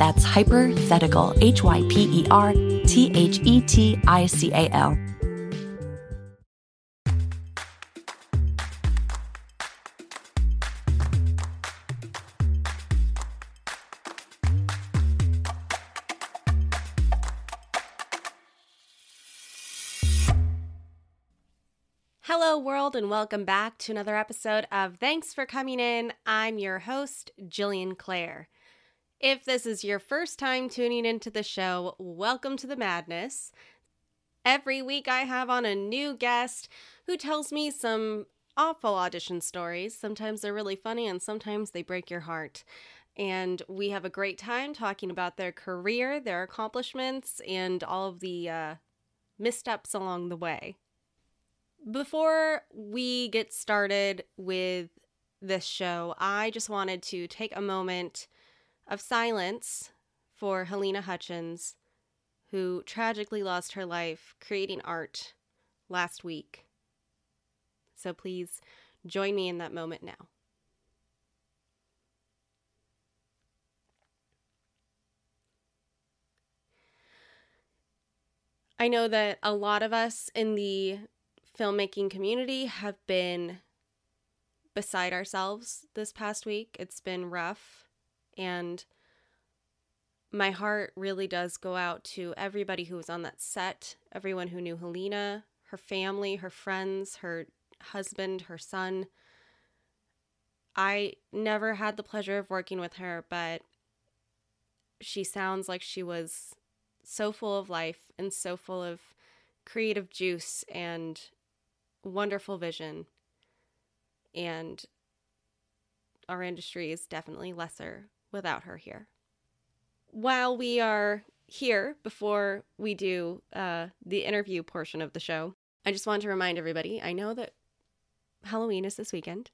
That's Hypothetical, H Y P E R T H E T I C A L. Hello, world, and welcome back to another episode of Thanks for Coming In. I'm your host, Jillian Clare. If this is your first time tuning into the show, welcome to the madness. Every week, I have on a new guest who tells me some awful audition stories. Sometimes they're really funny, and sometimes they break your heart. And we have a great time talking about their career, their accomplishments, and all of the uh, missteps along the way. Before we get started with this show, I just wanted to take a moment of silence for Halyna Hutchins, who tragically lost her life creating art last week. So please join me in that moment now. I know that a lot of us in the filmmaking community have been beside ourselves this past week. It's been rough. And my heart really does go out to everybody who was on that set, everyone who knew Halyna, her family, her friends, her husband, her son. I never had the pleasure of working with her, but she sounds like she was so full of life and so full of creative juice and wonderful vision. And our industry is definitely lesser without her here. While we are here, before we do uh, the interview portion of the show, I just want to remind everybody I know that Halloween is this weekend,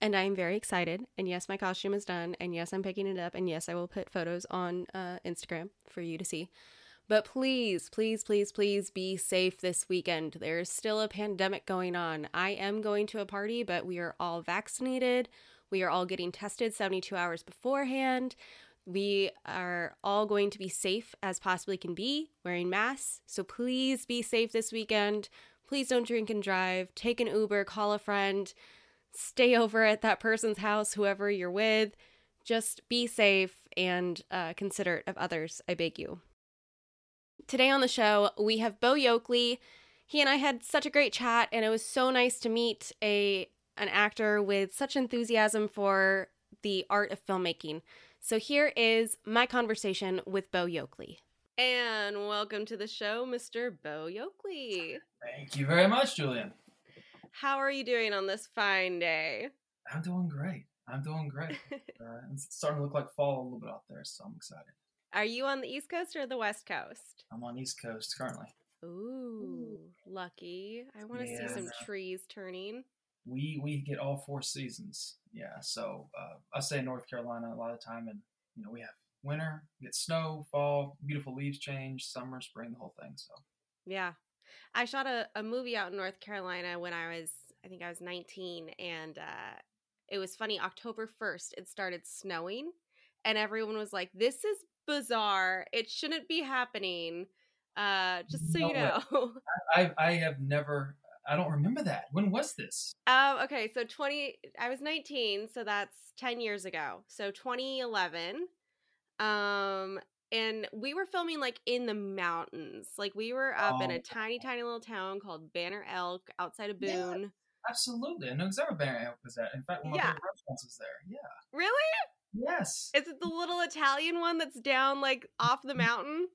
and I'm very excited. And yes, my costume is done, and yes, I'm picking it up, and yes, I will put photos on uh, Instagram for you to see. But please, please, please, please be safe this weekend. There's still a pandemic going on. I am going to a party, but we are all vaccinated. We are all getting tested 72 hours beforehand. We are all going to be safe as possibly can be, wearing masks. So please be safe this weekend. Please don't drink and drive. Take an Uber, call a friend, stay over at that person's house, whoever you're with. Just be safe and uh, considerate of others, I beg you. Today on the show, we have Bo Yokely. He and I had such a great chat, and it was so nice to meet a an actor with such enthusiasm for the art of filmmaking. So here is my conversation with Bo Yokely. And welcome to the show, Mr. Bo Yokely. Thank you very much, Jillian. How are you doing on this fine day? I'm doing great. I'm doing great. uh, it's starting to look like fall a little bit out there, so I'm excited. Are you on the East Coast or the West Coast? I'm on East Coast currently. Ooh, lucky. I want to Yeah. see some trees turning. We we get all four seasons. Yeah, so uh, I stay in North Carolina a lot of time, and you know we have winter, we get snow, fall, beautiful leaves change, summer, spring, the whole thing. So Yeah. I shot a, a movie out in North Carolina when I was, I think I was 19. And uh, it was funny. October 1st, it started snowing. And everyone was like, this is bizarre. It shouldn't be happening. Uh, just so No you know. I I have never. I don't remember that. When was this? um, okay. So 20, I was 19. So that's 10 years ago. So 2011. Um, and we were filming like in the mountains. Like we were up in Oh. a tiny, tiny little town called Banner Elk outside of Yeah. Boone. Absolutely, I know exactly where Barry was at. In fact, one of Yeah. favorite restaurants is there. Yeah. Really? Yes. Is it the little Italian one that's down like off the mountain?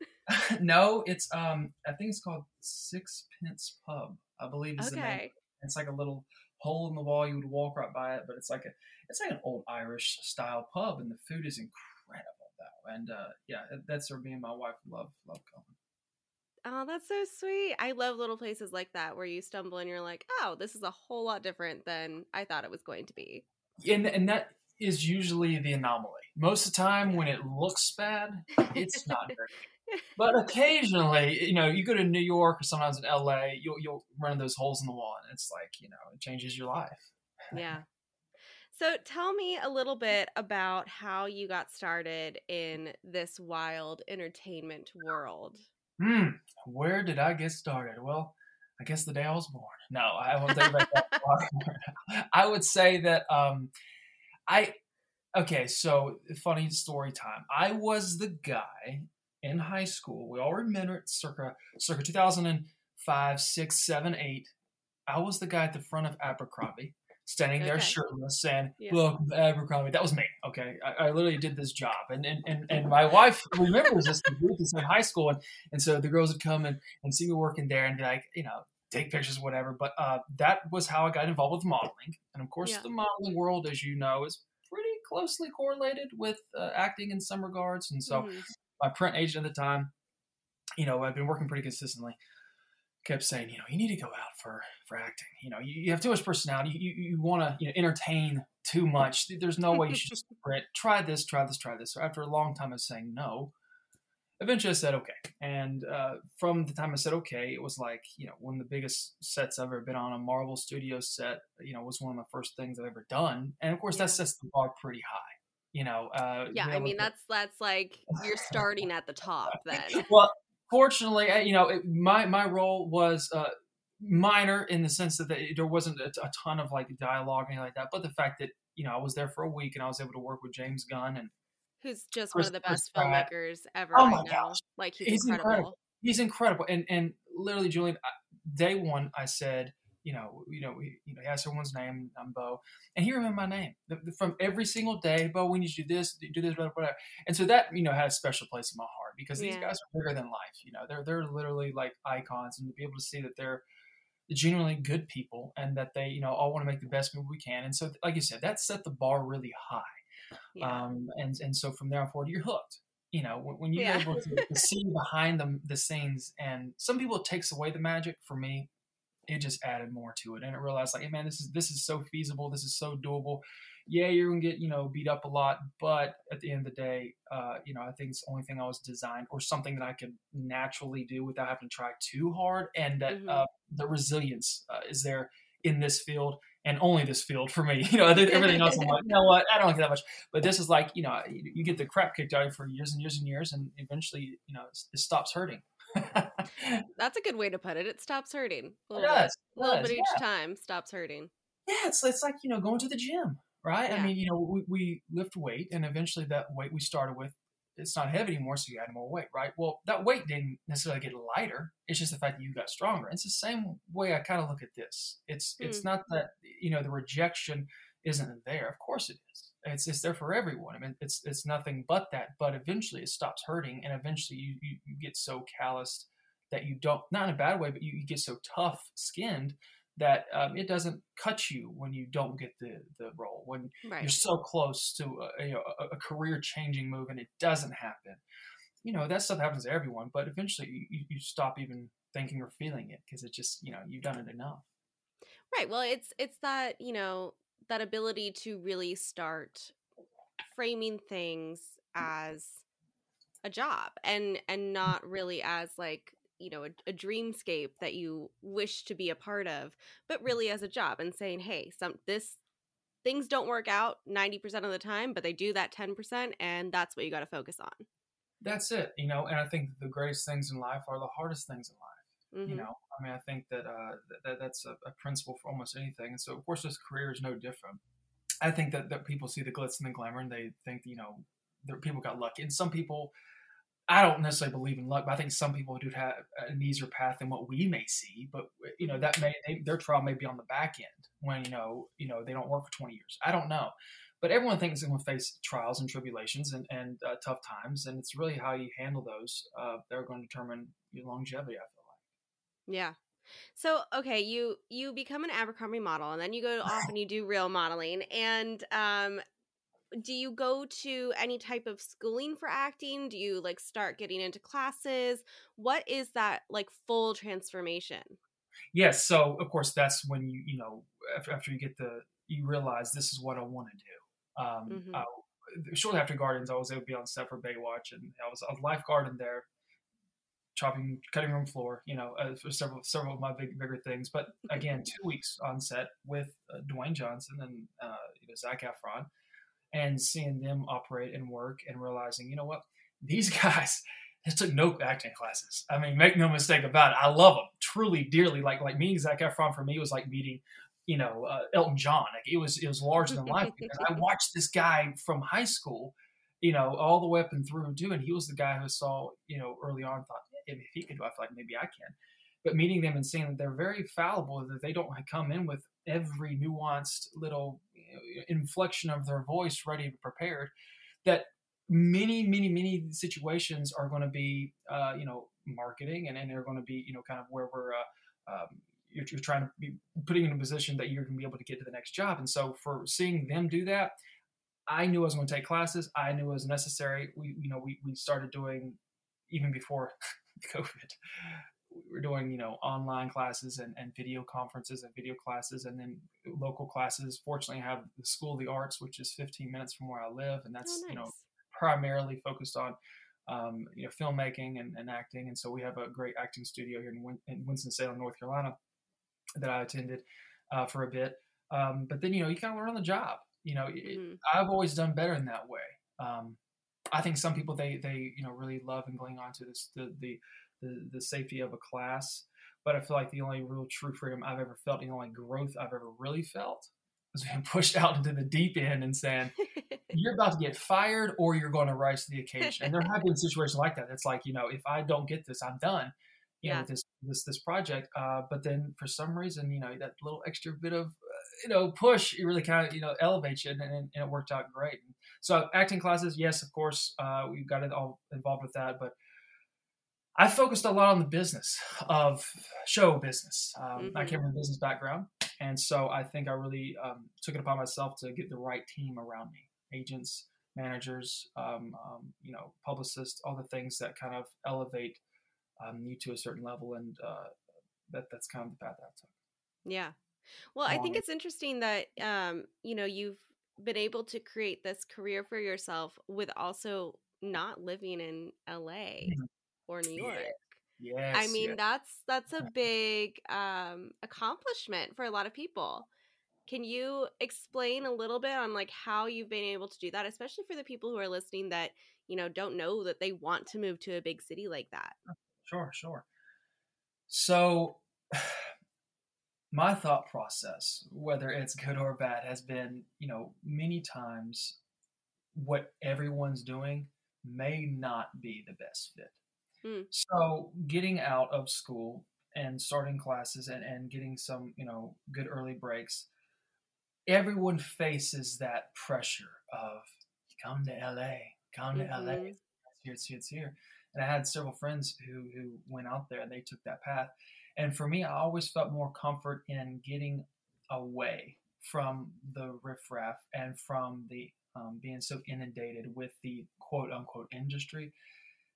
no, it's um I think it's called Sixpence Pub. I believe is the name. It's like a little hole in the wall. You would walk right by it, but it's like a it's like an old Irish style pub, and the food is incredible though. And uh, yeah, that's where me and my wife love love going. Oh, that's so sweet. I love little places like that where you stumble and you're like, oh, this is a whole lot different than I thought it was going to be. And and that is usually the anomaly. Most of the time, when it looks bad, it's not very. But occasionally, you know, you go to New York or sometimes in LA, you'll you'll run those holes in the wall, and it's like you know, it changes your life. yeah. So tell me a little bit about how you got started in this wild entertainment world. Hmm, where did I get started? Well, I guess the day I was born. No, I won't back that. I would say that um, I okay. So funny story time. I was the guy in high school. We all remember it, circa circa 2005, six, seven, eight. I was the guy at the front of Abercrombie. Standing there shirtless, saying, Yeah. "Look, Abercrombie." That was me. Okay, I, I literally did this job, and and, and, and my wife remembers this. Was in high school, and and so the girls would come and, and see me working there and be like, you know, take pictures, whatever. But uh, that was how I got involved with modeling. And of course, Yeah. the modeling world, as you know, is pretty closely correlated with uh, acting in some regards. And so Mhm. My print agent at the time, you know, I've been working pretty consistently, kept saying, you know, you need to go out for, for acting. You know, you, you have too much personality. You, you, you want to you know, entertain too much. There's no way you should sprint. Try this, try this, try this. So after a long time of saying no, eventually I said okay. And uh, from the time I said okay, it was like you know one of the biggest sets I've ever been on. A Marvel Studio set, you know, was one of my first things I've ever done. And of course, Yeah. that sets the bar pretty high. You know, uh, Yeah, being I mean that's that's like you're starting at the top then. well, fortunately, uh, you know, it, my my role was uh, minor in the sense that there wasn't a, a ton of like dialogue or anything like that. But the fact that you know I was there for a week and I was able to work with James Gunn and Who's just Chris- one of the Chris best Pratt. filmmakers ever Oh right my now. gosh. Like he's, He's incredible. incredible. he's incredible. And and literally, Jillian, I- day one, I said. You know, you know, we, you know, he asked everyone's name. I'm Bo, and he remembered my name The- the- from every single day. Bo, we need you to do this, do this, whatever. And so that you know had a special place in my heart because these guys are bigger than life. You know, they're they're literally like icons, and to be able to see that they're genuinely good people and that they you know all want to make the best movie we can. And so, like you said, that set the bar really high. Yeah. Um, and and so from there on forward, you're hooked. You know, when, when you're Yeah. able to, to see behind the the scenes, and some people it takes away the magic. For me, it just added more to it, and it realized like, hey man, this is this is so feasible. This is so doable. Yeah, you're gonna get you know beat up a lot, but at the end of the day, uh, you know, I think it's the only thing I was designed or something that I could naturally do without having to try too hard, and that Mhm. uh, the resilience uh, is there in this field and only this field for me. You know, everything else, I'm like, you know what, I don't like that much. But this is like, you know, you, you get the crap kicked out of you for years and years and years, and eventually, you know, it stops hurting. It That's a good way to put it. It stops hurting. A little does. bit. A little bit yeah. each time stops hurting. Yeah, it's it's like you know going to the gym, right? Yeah. I mean, you know, we, we lift weight, and eventually that weight we started with, it's not heavy anymore, so you add more weight, right? Well, that weight didn't necessarily get lighter. It's just the fact that you got stronger. It's the same way I kind of look at this. It's it's Hmm. not that you know the rejection isn't there. Of course it is. It's it's there for everyone. I mean, it's it's nothing but that. But eventually, it stops hurting, and eventually, you you, you get so calloused that you don't not in a bad way, but you, you get so tough skinned that um, it doesn't cut you when you don't get the the role when right. you're so close to a, you know, a, a career changing move and it doesn't happen. You know that stuff happens to everyone, but eventually you, you stop even thinking or feeling it because it just you know you've done it enough. Right. Well, it's it's that you know that ability to really start framing things mm. as a job and and mm. not really as like you know a, a, dreamscape that you wish to be a part of but mm. really as a job and saying hey some this things don't work out 90% of the time but they do that 10% and that's what you got to focus on. That's it you know and i think the greatest things in life are the hardest things in life mm-hmm. you know i mean i think that uh that, that's a, a principle for almost anything and so of course this career is no different i think that, that people see the glitz and the glamour and they think you know people got lucky and some people I don't necessarily believe in luck, but I think some people do have an easier path than what we may see. But you know that may they, their trial may be on the back end when you know you know they don't work for 20 years. I don't know, but everyone thinks they're going to face trials and tribulations and and uh, tough times, and it's really how you handle those uh, that are going to determine your longevity. I. Yeah. So okay, you you become an Abercrombie model, and then you go off and you do real modeling, and um, do you go to any type of schooling for acting? Do you like start getting into classes? What is that like full transformation? Yes. So of course that's when you you know after, after you get the you realize this is what I want to do. Um, mm-hmm. uh, shortly after Guardians, I was able to be on set for Baywatch, and I was a lifeguard in there, chopping cutting room floor. You know, uh, for several several of my big bigger things. But again, two weeks on set with uh, Dwayne Johnson and uh, you know, Zac Efron and seeing them operate and work and realizing, you know what, these guys, they took no acting classes. I mean, make no mistake about it. I love them truly, dearly. Like like meeting Zac Efron for me was like meeting, you know, uh, Elton John. Like it was it was larger than life because I watched this guy from high school, you know, all the way up and through too. And he was the guy who saw, you know, early on thought if he could do, I feel like maybe I can. But meeting them and seeing that they're very fallible, that they don't come in with every nuanced little inflection of their voice ready to prepared that many many many situations are going to be uh, you know marketing and, and they're going to be you know kind of where we're uh, um, you're, you're, trying to be putting in a position that you're going to be able to get to the next job. And so for seeing them do that i knew i was going to take classes. I knew it was necessary. We you know we, we started doing even before covid. We're doing you know online classes and, and video conferences and video classes and then local classes. Fortunately i have the school of the arts which is 15 minutes from where i live and that's oh, nice. you know primarily focused on um, you know filmmaking and, and, acting. And so we have a great acting studio here in, Win- in winston-salem north carolina that i attended uh, for a bit. Um, but then you know you kind of learn on the job. You know mm-hmm. it, i've always done better in that way. Um, I think some people they they you know really love and cling on to this the the the, the safety of a class. But I feel like the only real true freedom I've ever felt, the only growth I've ever really felt, was being pushed out into the deep end and saying, "You're about to get fired, or you're going to rise to the occasion." And there have been situations like that. It's like you know, if I don't get this, I'm done. You yeah. know, with this this this project. Uh, but then for some reason, you know, that little extra bit of uh, you know push, it really kind of you know elevates you, and, and, and it worked out great. So acting classes, yes, of course, uh, we got it all involved with that, but I focused a lot on the business of show business. Um, mm-hmm. I came from a business background, and so I think I really um, took it upon myself to get the right team around me: agents, managers, um, um you know, publicists, all the things that kind of elevate um, you to a certain level, and uh, that that's kind of the path I took. Yeah, well, I think it's interesting that um, you know you've been able to create this career for yourself with also not living in LA. Mm-hmm or New York. Yes. I mean, yes. that's that's a big um accomplishment for a lot of people. Can you explain a little bit on like how you've been able to do that, especially for the people who are listening that, you know, don't know that they want to move to a big city like that? Sure, sure. So my thought process, whether it's good or bad, has been, you know, many times what everyone's doing may not be the best fit. Mm. So getting out of school and starting classes and, and getting some, you know, good early breaks, everyone faces that pressure of come to LA, come to Mhm. LA. It's here, it's here, it's here. And I had several friends who who went out there and they took that path. And for me, I always felt more comfort in getting away from the riffraff and from the um, being so inundated with the quote unquote industry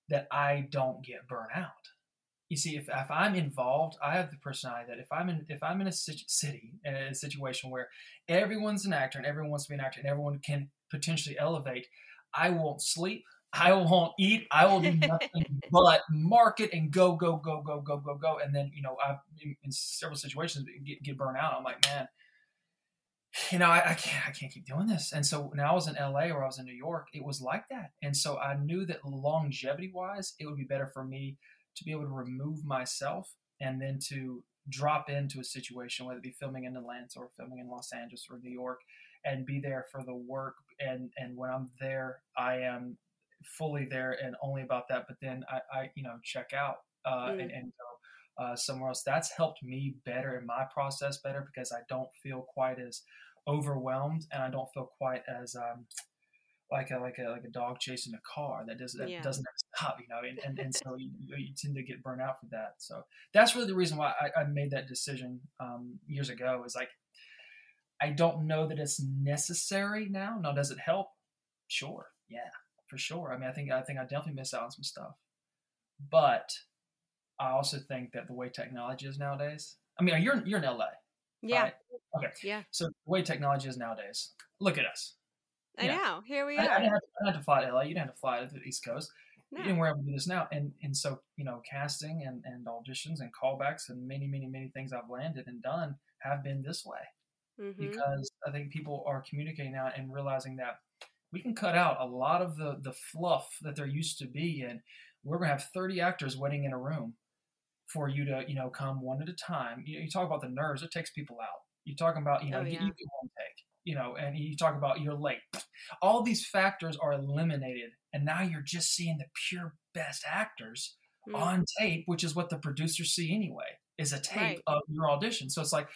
that I don't get burnt out. You see, if, if I'm involved, I have the personality that if I'm in if I'm in a city in a situation where everyone's an actor and everyone wants to be an actor and everyone can potentially elevate, I won't sleep. I won't eat. I will do nothing but market and go, go, go, go, go, go, go. And then, you know, I've in, in several situations get, get burnt out. I'm like, man, you know, I, I, can't, I can't keep doing this. And so when I was in LA or I was in New York, it was like that. And so I knew that longevity wise, it would be better for me to be able to remove myself and then to drop into a situation, whether it be filming in Atlanta or filming in Los Angeles or New York, and be there for the work. And and when I'm there, I am fully there and only about that. But then I, I you know, check out uh, Mm. and, and go uh, somewhere else. That's helped me better in my process better because I don't feel quite as overwhelmed and I don't feel quite as um, like a like a like a dog chasing a car that doesn't that Yeah. doesn't stop, you know, and, and, and so you, you tend to get burnt out for that. So that's really the reason why I, I made that decision um, years ago. Is like I don't know that it's necessary now. Now, does it help? Sure, yeah, for sure. I mean, I think I think I definitely miss out on some stuff, but I also think that the way technology is nowadays. I mean, you're you're in LA, Yeah. right? Okay, Yeah. so the way technology is nowadays. Look at us. I Yeah. know. Here we I, I, are. didn't to, I, didn't have to fly to LA. You didn't have to fly to the East Coast. No. You didn't where able to do this now. And and so you know, casting and and auditions and callbacks and many many many things I've landed and done have been this way Mhm. because I think people are communicating now and realizing that we can cut out a lot of the the fluff that there used to be, and we're gonna have 30 actors waiting in a room for you to you know come one at a time. You, you talk about the nerves; it takes people out. You talk about you know Oh, yeah. you get one take, you know, and you talk about you're late. All these factors are eliminated, and now you're just seeing the pure best actors Mm. on tape, which is what the producers see anyway, is a tape Right. of your audition. So it's like,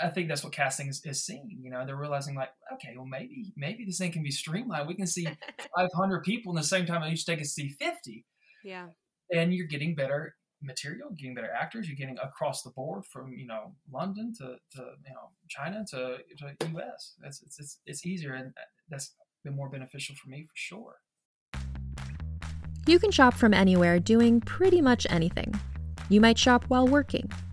I think that's what casting is, is seeing. You know, they're realizing like, okay, well maybe maybe this thing can be streamlined. We can see 500 people in the same time. I used to take to see 50, Yeah. and you're getting better material, getting better actors. You're getting across the board from you know London to, to you know China to, to US. It's, it's it's it's easier, and uh, that's been more beneficial for me for sure. You can shop from anywhere doing pretty much anything. You might shop while working,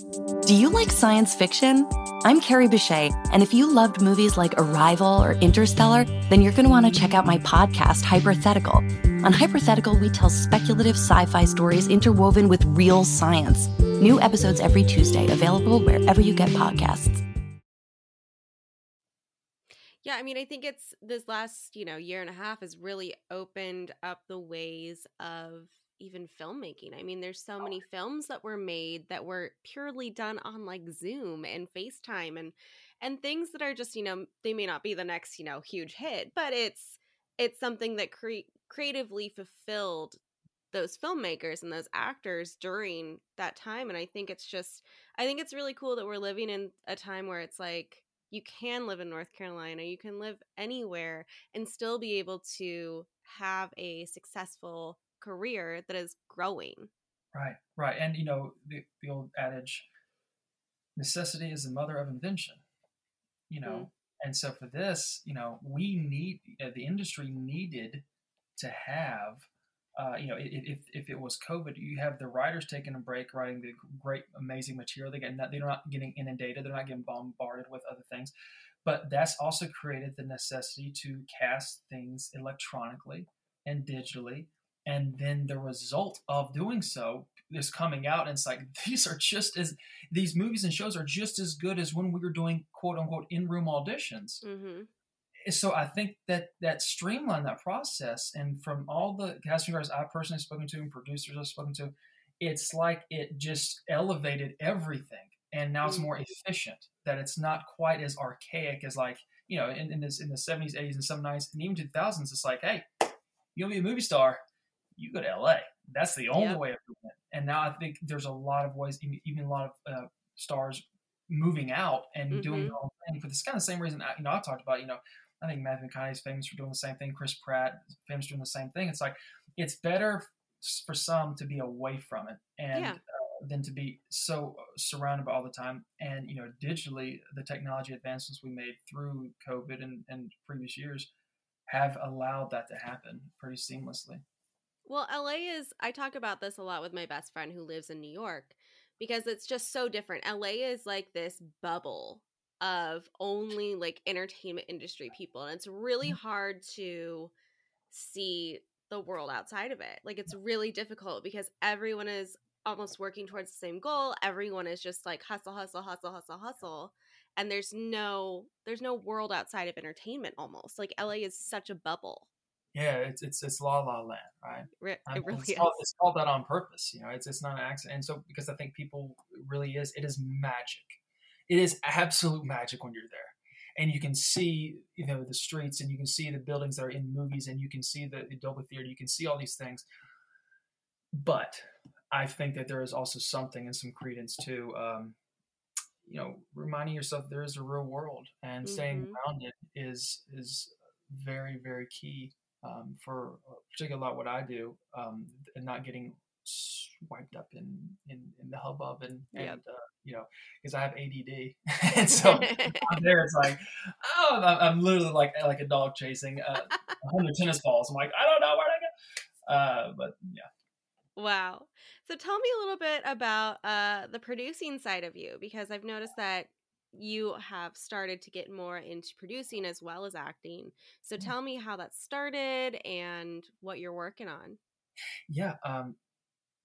Do you like science fiction? I'm Carrie Bechet, and if you loved movies like Arrival or Interstellar, then you're going to want to check out my podcast, Hypothetical. On Hypothetical, we tell speculative sci fi stories interwoven with real science. New episodes every Tuesday, available wherever you get podcasts. Yeah, I mean, I think it's this last, you know, year and a half has really opened up the ways of even filmmaking. I mean, there's so oh, many films that were made that were purely done on like Zoom and FaceTime and and things that are just, you know, they may not be the next, you know, huge hit, but it's it's something that cre- creatively fulfilled those filmmakers and those actors during that time and I think it's just I think it's really cool that we're living in a time where it's like you can live in North Carolina, you can live anywhere and still be able to have a successful career that is growing. Right, right. And you know, the, the old adage, necessity is the mother of invention. You know, And so for this, you know, we need uh, the industry needed to have. Uh, you know, if, if it was COVID, you have the writers taking a break, writing the great, amazing material. They get not, they're not getting inundated. They're not getting bombarded with other things. But that's also created the necessity to cast things electronically and digitally. And then the result of doing so is coming out, and it's like these are just as these movies and shows are just as good as when we were doing quote unquote in room auditions. Mm-hmm. So I think that that streamlined that process, and from all the casting directors I've personally spoken to and producers I've spoken to, it's like it just elevated everything and now it's mm. more efficient that it's not quite as archaic as like you know in, in this in the 70s 80s and some 90s and even 2000s it's like hey you want to be a movie star you go to la that's the only way of doing it and now i think there's a lot of ways even a lot of uh, stars moving out and mm-hmm. doing their own thing for this kind of same reason I, you know i talked about you know i think matthew mcconaughey is famous for doing the same thing chris pratt famous for doing the same thing it's like it's better for some to be away from it and yeah. uh, than to be so uh, surrounded by all the time. And you know, digitally, the technology advancements we made through COVID and, and previous years have allowed that to happen pretty seamlessly. Well, LA is. I talk about this a lot with my best friend who lives in New York because it's just so different. LA is like this bubble of only like entertainment industry people, and it's really mm-hmm. hard to see the world outside of it. Like it's really difficult because everyone is almost working towards the same goal. Everyone is just like hustle, hustle, hustle, hustle, hustle. And there's no there's no world outside of entertainment almost. Like LA is such a bubble. Yeah, it's it's it's la la land, right? It really it's, called, it's called that on purpose. You know, it's it's not an accident. And so because I think people really is it is magic. It is absolute magic when you're there and you can see you know the streets and you can see the buildings that are in movies and you can see the, the Dolby Theater you can see all these things but I think that there is also something and some credence to, um, you know, reminding yourself there is a real world and mm-hmm. staying grounded is is very very key um, for uh, particularly a lot what I do um, and not getting swiped up in in, in the hubbub and, and uh, you know because I have ADD and so there it's like oh I'm literally like like a dog chasing uh, a hundred tennis balls. I'm like I don't know where to go. Uh, but yeah. Wow. So tell me a little bit about uh, the producing side of you because I've noticed that you have started to get more into producing as well as acting. So mm. tell me how that started and what you're working on. Yeah. Um,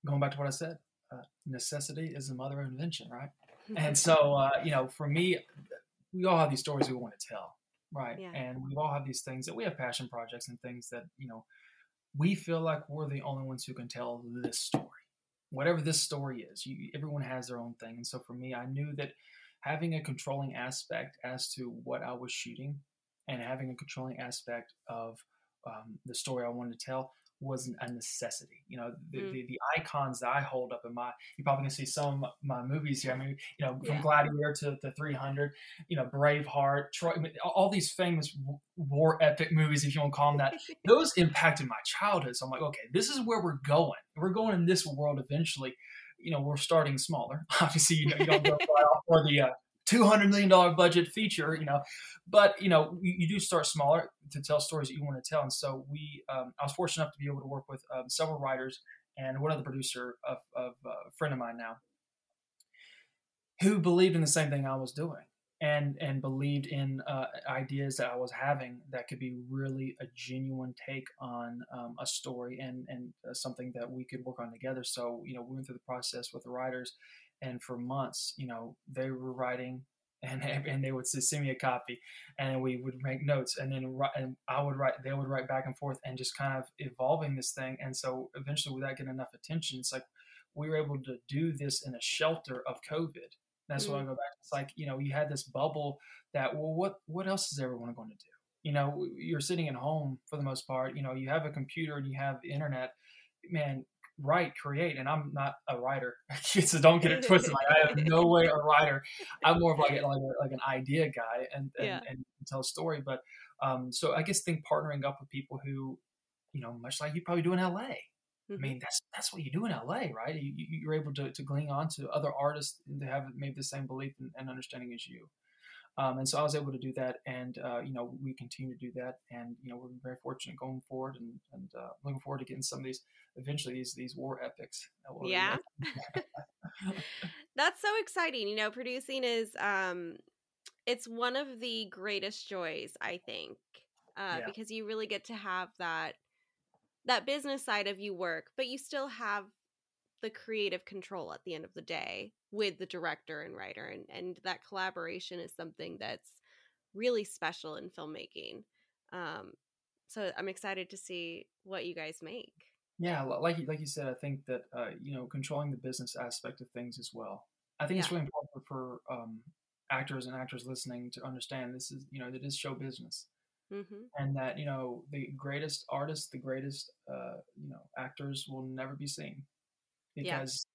going back to what I said, uh, necessity is the mother of invention, right? and so, uh, you know, for me, we all have these stories we want to tell, right? Yeah. And we all have these things that we have passion projects and things that, you know, we feel like we're the only ones who can tell this story. Whatever this story is, you, everyone has their own thing. And so for me, I knew that having a controlling aspect as to what I was shooting and having a controlling aspect of um, the story I wanted to tell wasn't a necessity. You know, the, mm. the, the, icons that I hold up in my, you're probably gonna see some of my movies here. I mean, you know, from yeah. Gladiator to the 300, you know, Braveheart, Troy, I mean, all these famous war epic movies, if you want to call them that, those impacted my childhood. So I'm like, okay, this is where we're going. We're going in this world eventually. You know, we're starting smaller. Obviously, you know, you don't go for the uh, $200 million budget feature, you know, but, you know, you, you, do start smaller to tell stories that you want to tell. And so we, um, I was fortunate enough to be able to work with um, several writers and one other producer of, of uh, a friend of mine now who believed in the same thing I was doing and, and believed in uh, ideas that I was having that could be really a genuine take on um, a story and, and uh, something that we could work on together. So, you know, we went through the process with the writers and for months, you know, they were writing and and they would send me a copy, and we would make notes, and then and I would write, they would write back and forth, and just kind of evolving this thing. And so eventually, without getting enough attention, it's like we were able to do this in a shelter of COVID. That's mm-hmm. why I go back. It's like you know, you had this bubble that well, what what else is everyone going to do? You know, you're sitting at home for the most part. You know, you have a computer and you have the internet. Man, write, create, and I'm not a writer. so don't get it twisted. Like I have no way a writer. I'm more of like like, a, like an idea guy and and, yeah. and tell a story. But um, so I guess think partnering up with people who, you know, much like you probably do in LA. Mm-hmm. I mean, that's that's what you do in LA, right? You, are able to, to glean on to other artists and to have maybe the same belief and, and understanding as you. Um, and so I was able to do that, and uh, you know we continue to do that, and you know we're very fortunate going forward, and and uh, looking forward to getting some of these eventually these these war epics. Yeah, that's so exciting. You know, producing is um, it's one of the greatest joys I think, uh, yeah. because you really get to have that that business side of you work, but you still have the creative control at the end of the day with the director and writer and and that collaboration is something that's really special in filmmaking um so i'm excited to see what you guys make. Yeah like like you said i think that uh you know controlling the business aspect of things as well. I think yeah. it's really important for, for um actors and actors listening to understand this is you know it is show business mm-hmm. and that you know the greatest artists the greatest uh you know actors will never be seen because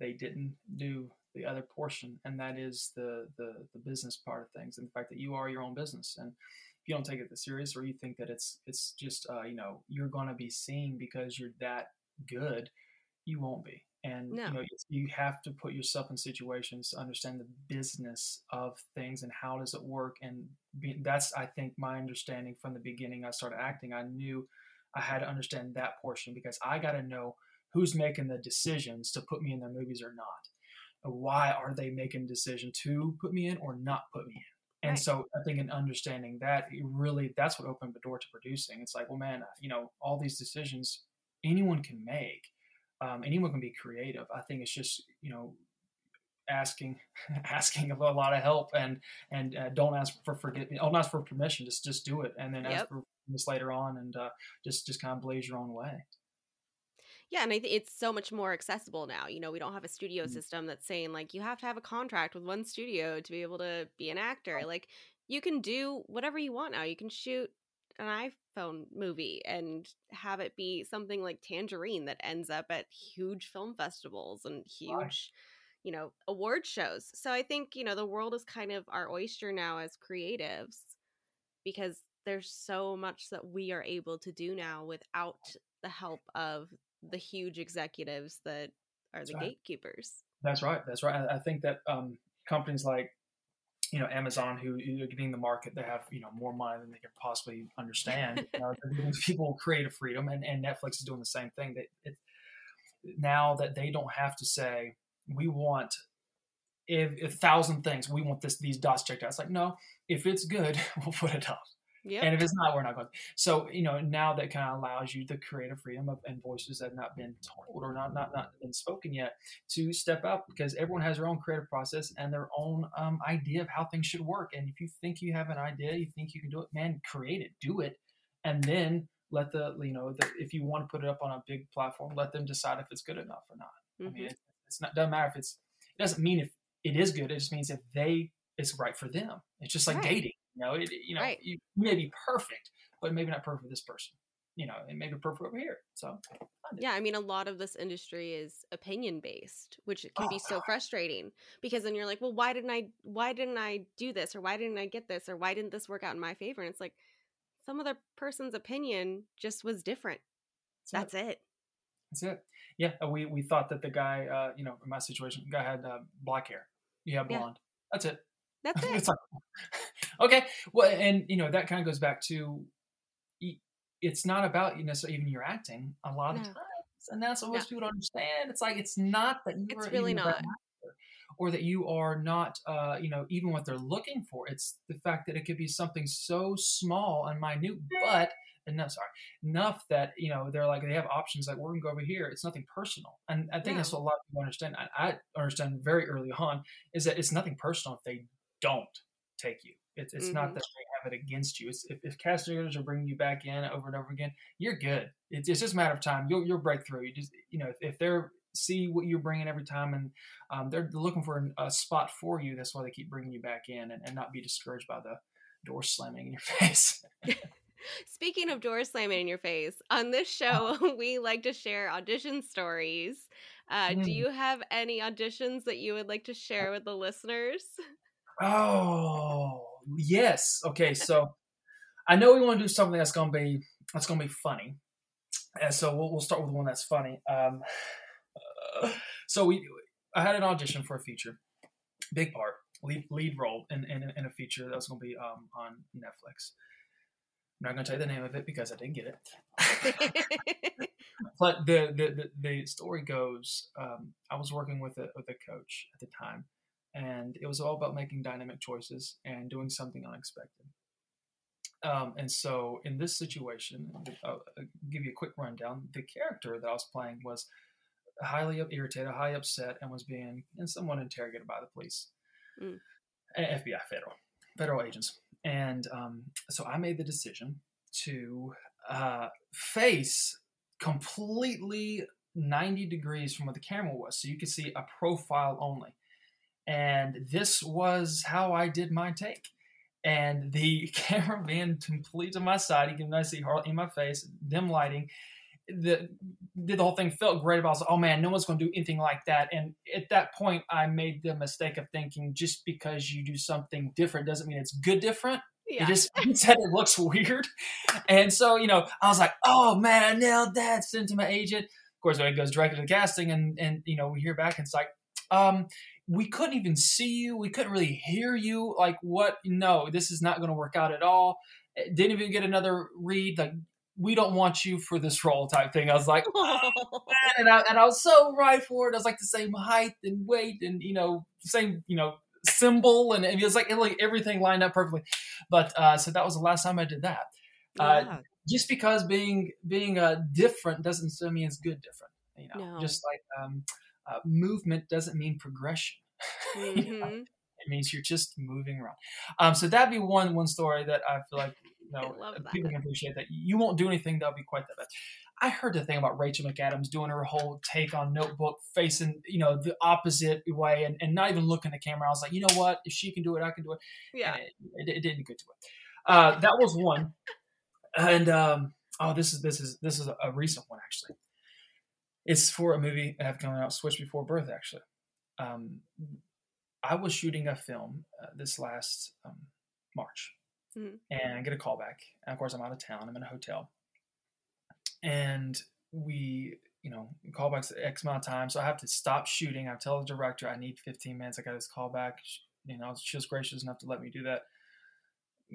yeah. they didn't do the other portion, and that is the, the the business part of things, and the fact that you are your own business. And if you don't take it the serious, or you think that it's it's just uh, you know you're going to be seen because you're that good, you won't be. And no. you know you have to put yourself in situations to understand the business of things and how does it work. And be, that's I think my understanding from the beginning. I started acting. I knew I had to understand that portion because I got to know who's making the decisions to put me in their movies or not. Why are they making decision to put me in or not put me in? And right. so I think in understanding that, really, that's what opened the door to producing. It's like, well, man, you know, all these decisions anyone can make. Um, anyone can be creative. I think it's just, you know, asking asking a lot of help and and uh, don't ask for forget don't ask for permission just just do it and then yep. ask for this later on and uh, just just kind of blaze your own way yeah, and I think it's so much more accessible now. You know, we don't have a studio mm-hmm. system that's saying like you have to have a contract with one studio to be able to be an actor. Like you can do whatever you want now. You can shoot an iPhone movie and have it be something like Tangerine that ends up at huge film festivals and huge, you know, award shows. So I think, you know, the world is kind of our oyster now as creatives because there's so much that we are able to do now without the help of the huge executives that are the right. gatekeepers. That's right. That's right. I think that um, companies like you know Amazon, who are getting the market, they have you know more money than they can possibly understand. you know, they're giving people creative freedom, and, and Netflix is doing the same thing. That it, now that they don't have to say we want if a thousand things, we want this these dots checked out. It's like no, if it's good, we'll put it up. And if it's not, we're not going. So you know, now that kind of allows you the creative freedom of and voices that have not been told or not not not been spoken yet to step up because everyone has their own creative process and their own um, idea of how things should work. And if you think you have an idea, you think you can do it, man, create it, do it, and then let the you know the, if you want to put it up on a big platform, let them decide if it's good enough or not. Mm-hmm. I mean, mm-hmm. it, it's not doesn't matter if it's it doesn't mean if it is good. It just means if they it's right for them. It's just like right. dating you know, it, you know, right. you may be perfect, but maybe not perfect for this person. You know, it may be perfect over here. So, yeah, I mean, a lot of this industry is opinion based, which can oh, be so God. frustrating because then you're like, well, why didn't I, why didn't I do this, or why didn't I get this, or why didn't this work out in my favor? And it's like some other person's opinion just was different. That's, That's it. it. That's it. Yeah, we we thought that the guy, uh, you know, in my situation, the guy had uh, black hair. You have blonde. Yeah. That's it. That's it. like, okay. Well, and you know that kind of goes back to it's not about you know so even your acting a lot of no. times, and that's what most people don't understand. It's like it's not that you it's really not. Or that you are not, uh, you know, even what they're looking for. It's the fact that it could be something so small and minute, but enough sorry enough that you know they're like they have options like we're gonna go over here it's nothing personal and i think yeah. that's what a lot of people understand I, I, understand very early on is that it's nothing personal if they don't take you. It's, it's mm-hmm. not that they have it against you. It's, if, if casting are bringing you back in over and over again, you're good. It's, it's just a matter of time. You'll, you'll break through. You just, you know, if, if they're see what you're bringing every time and um, they're looking for a spot for you, that's why they keep bringing you back in and, and not be discouraged by the door slamming in your face. Speaking of door slamming in your face, on this show, we like to share audition stories. Uh, mm. Do you have any auditions that you would like to share with the listeners? Oh yes. Okay, so I know we want to do something that's gonna be that's gonna be funny, and so we'll, we'll start with one that's funny. Um, uh, so we I had an audition for a feature, big part, lead lead role in, in, in a feature that was going to be um, on Netflix. I'm not going to tell you the name of it because I didn't get it. but the, the, the the story goes, um, I was working with a with a coach at the time, and it was all about making dynamic choices and doing something unexpected. Um, and so, in this situation, I'll give you a quick rundown. The character that I was playing was highly irritated, highly upset, and was being and somewhat interrogated by the police, mm. FBI, federal, federal agents. And um, so, I made the decision to uh, face completely 90 degrees from where the camera was, so you could see a profile only. And this was how I did my take and the cameraman completely to my side. He can I see Harley in my face, dim lighting. The did the whole thing felt great about. I was like, oh man, no one's going to do anything like that. And at that point, I made the mistake of thinking just because you do something different doesn't mean it's good different. Yeah. It just said it looks weird. And so, you know, I was like, oh man, I nailed that. Sent to my agent. Of course, it goes directly to the casting, and and you know, we hear back and it's like, um, we couldn't even see you. We couldn't really hear you. Like, what? No, this is not going to work out at all. Eh, didn't even get another read. Like, we don't want you for this role type thing. I was like, oh, and, I, and I was so right for it. I was like the same height and weight and, you know, same, you know, symbol. And it was like, like everything lined up perfectly. But uh, so that was the last time I did that. Uh, yeah. Uh, just because being being uh, different doesn't mean it's good different. You know, no. just like um, uh, movement doesn't mean progression. Mm-hmm. you know? Mm-hmm. It means you're just moving around. Um, so that'd be one one story that I feel like you know people can appreciate that you won't do anything that'll be quite that bad. I heard the thing about Rachel McAdams doing her whole take on Notebook, facing you know the opposite way, and, and not even looking at the camera. I was like, you know what? If she can do it, I can do it. Yeah, it, it, it, didn't get to it. Uh, that was one, and um, oh, this is this is this is a recent one actually. It's for a movie I have coming out, Switch Before Birth, actually. Um, I was shooting a film uh, this last um, March, mm-hmm. and I get a call back. And of course, I'm out of town. I'm in a hotel, and we, you know, callbacks X amount of time, so I have to stop shooting. I tell the director I need 15 minutes. I got this call back. You know, she was gracious enough to let me do that.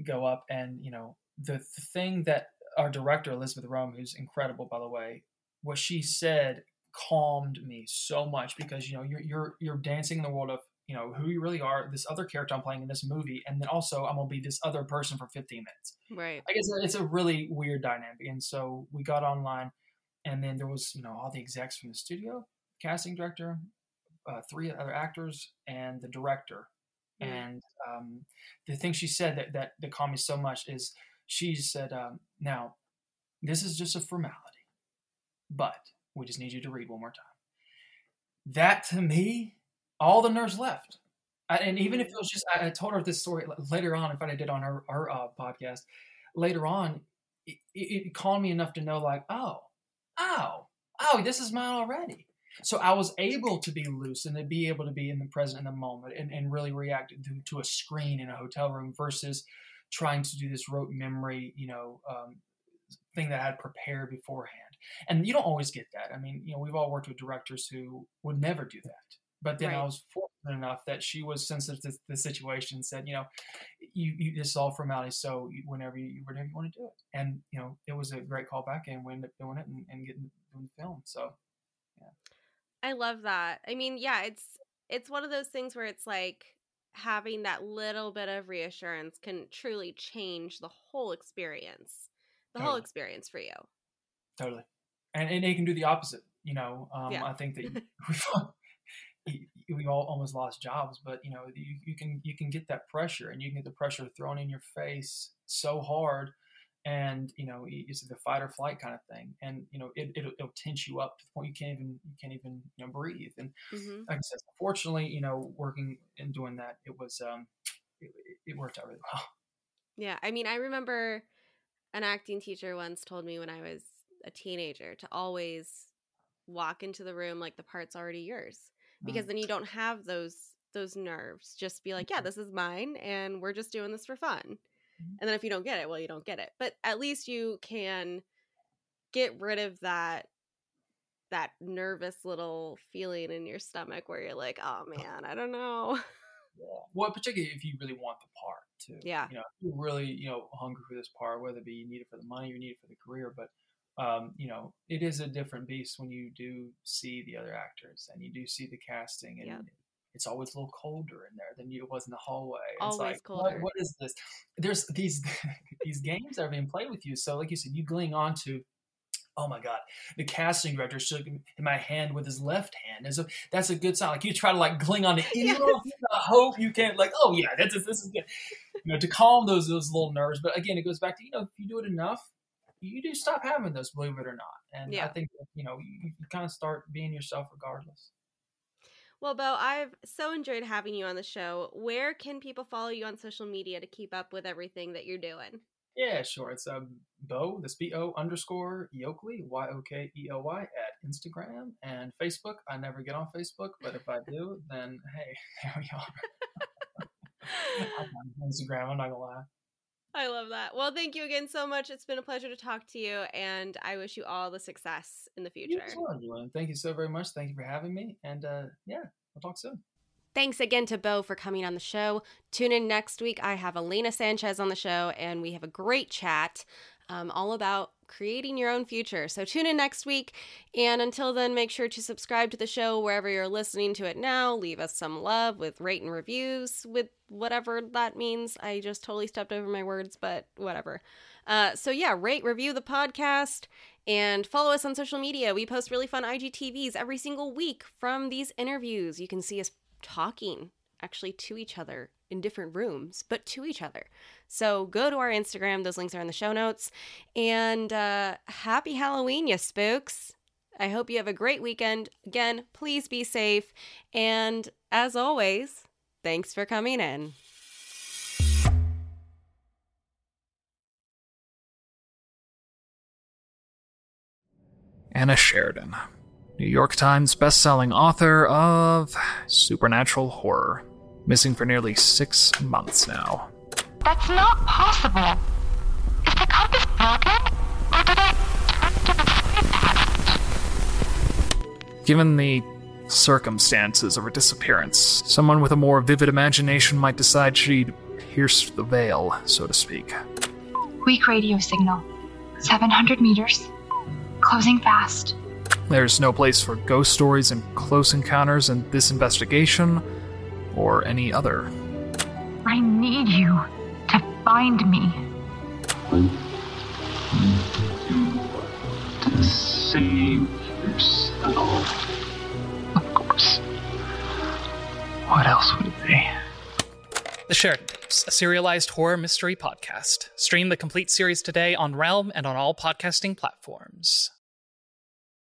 Go up, and you know, the, the thing that our director Elizabeth Röhm, who's incredible by the way, what she said calmed me so much because you know you're you're you're dancing in the world of you know who you really are this other character i'm playing in this movie and then also i'm gonna be this other person for 15 minutes. Right. I guess it's a really weird dynamic and so we got online and then there was you know all the execs from the studio casting director uh, three other actors and the director. Mm. and um, the thing she said that, that that calmed me so much is she said um, now this is just a formality but we just need you to read one more time. That to me, all the nerves left. And even if it was just, I, told her this story later on, in fact, I did on her, her uh, podcast. Later on, it, it, calmed me enough to know, like, oh, oh, oh, this is mine already. So I was able to be loose and to be able to be in the present in the moment and, and really react to, to a screen in a hotel room versus trying to do this rote memory, you know, um, thing that I had prepared beforehand. And you don't always get that. I mean, you know, we've all worked with directors who would never do that. But then right. I was fortunate enough that she was sensitive to the situation and said, you know, you, you this is all formality. So whenever you whenever you want to do it, and you know, it was a great callback, and we ended up doing it and, and getting doing the film. So, yeah. I love that. I mean, yeah, it's it's one of those things where it's like having that little bit of reassurance can truly change the whole experience, the totally. whole experience for you. Totally and, and they can do the opposite. You know, um, yeah. I think that we've, we've all almost lost jobs, but you know, you, you can you can get that pressure, and you can get the pressure thrown in your face so hard, and you know, it's the fight or flight kind of thing, and you know, it, it'll, it'll tense you up to the point you can't even you can't even you know breathe. And mm-hmm. like I said, fortunately, you know, working and doing that, it was um, it, it worked out really well. Yeah, I mean, I remember an acting teacher once told me when I was a teenager to always walk into the room like the part's already yours because then you don't have those those nerves just be like yeah this is mine and we're just doing this for fun mm-hmm. and then if you don't get it well you don't get it but at least you can get rid of that that nervous little feeling in your stomach where you're like oh man i don't know Yeah. Well, particularly if you really want the part too. Yeah. You know, you're really, you know, hungry for this part, whether it be you need it for the money you need it for the career, but um, you know, it is a different beast when you do see the other actors and you do see the casting and Yep. it's always a little colder in there than you it was in the hallway. It's Always like, what- colder. what is this? There's these these games that are being played with you. So like you said, you cling on to Oh my God! The casting director shook my hand with his left hand. And so that's a good sign. Like you try to like cling on to any Yes. little hope you can. Like, oh yeah, that's this is good. You know, to calm those those little nerves. But again, it goes back to you know, if you do it enough, you do stop having those, believe it or not. And yeah. I think you know you, you kind of start being yourself regardless. Well, Bo, I've so enjoyed having you on the show. Where can people follow you on social media to keep up with everything that you're doing? Yeah, sure. It's um, Bo, this B O underscore Yokely, Y O K E L Y, at Instagram and Facebook. I never get on Facebook, but if I do, then hey, there we are. I'm on Instagram, I'm not gonna lie. I love that. Well, thank you again so much. It's been a pleasure to talk to you, and I wish you all the success in the future. as well, Jillian. Thank you so very much. Thank you for having me. And uh, yeah, we'll talk soon. Thanks again to Bo for coming on the show. Tune in next week. I have Elena Sanchez on the show, and we have a great chat um, all about creating your own future. So tune in next week. And until then, make sure to subscribe to the show wherever you're listening to it now. Leave us some love with rate and reviews, with whatever that means. I just totally stepped over my words, but whatever. Uh, so yeah, rate, review the podcast, and follow us on social media. We post really fun IGTVs every single week from these interviews. You can see us talking actually to each other in different rooms, but to each other. So go to our Instagram. Those links are in the show notes. And uh, happy Halloween, you spooks. I hope you have a great weekend. Again, please be safe. And as always, thanks for coming in. Anna Sheridan, New York Times bestselling author of supernatural horror, missing for nearly six months now. That's not possible. Is the compass broken? Or did I turn to the past? Given the circumstances of her disappearance, someone with a more vivid imagination might decide she'd pierce the veil, so to speak. Weak radio signal. 700 meters. Closing fast. There's no place for ghost stories and close encounters in this investigation, or any other. I need you to find me. to save yourself. Of course. What else would it be? The Sheridan Tapes, a serialized horror mystery podcast. Stream the complete series today on Realm and on all podcasting platforms.